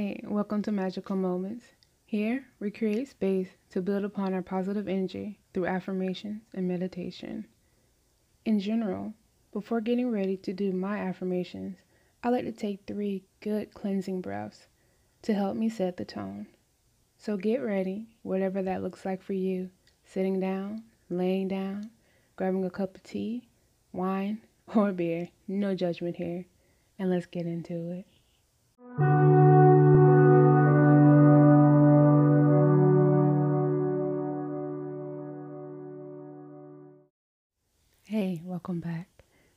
Hey, welcome to Magical Moments. Here, we create space to build upon our positive energy through affirmations and meditation. In general, before getting ready to do my affirmations, I like to take three good cleansing breaths to help me set the tone. So get ready, whatever that looks like for you sitting down, laying down, grabbing a cup of tea, wine, or beer. No judgment here. And let's get into it. Hey, welcome back.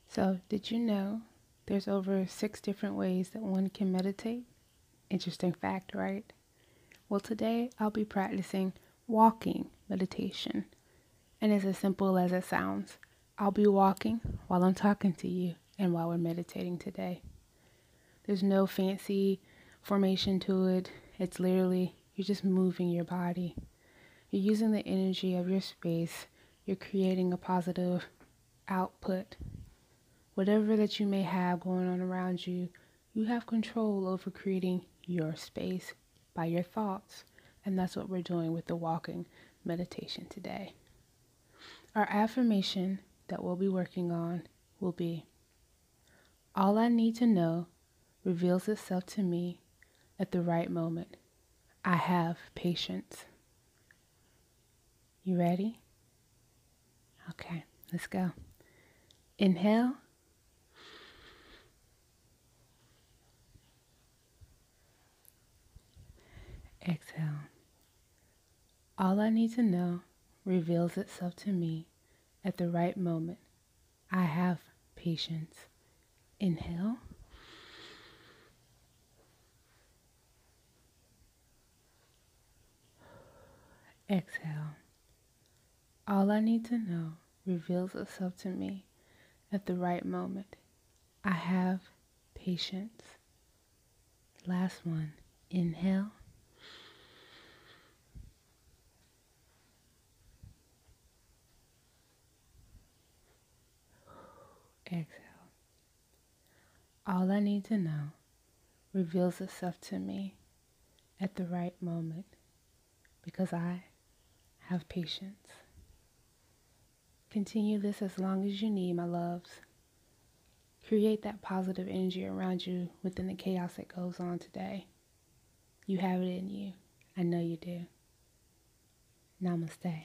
So, did you know there's over six different ways that one can meditate? Interesting fact, right? Well, today I'll be practicing walking meditation. And it's as simple as it sounds. I'll be walking while I'm talking to you and while we're meditating today. There's no fancy formation to it. It's literally you're just moving your body. You're using the energy of your space. You're creating a positive output. Whatever that you may have going on around you, you have control over creating your space by your thoughts. And that's what we're doing with the walking meditation today. Our affirmation that we'll be working on will be All I need to know reveals itself to me at the right moment. I have patience. You ready? Okay, let's go. Inhale. Exhale. All I need to know reveals itself to me at the right moment. I have patience. Inhale. Exhale. All I need to know reveals itself to me at the right moment. I have patience. Last one. Inhale. Exhale. All I need to know reveals itself to me at the right moment because I have patience. Continue this as long as you need, my loves. Create that positive energy around you within the chaos that goes on today. You have it in you. I know you do. Namaste.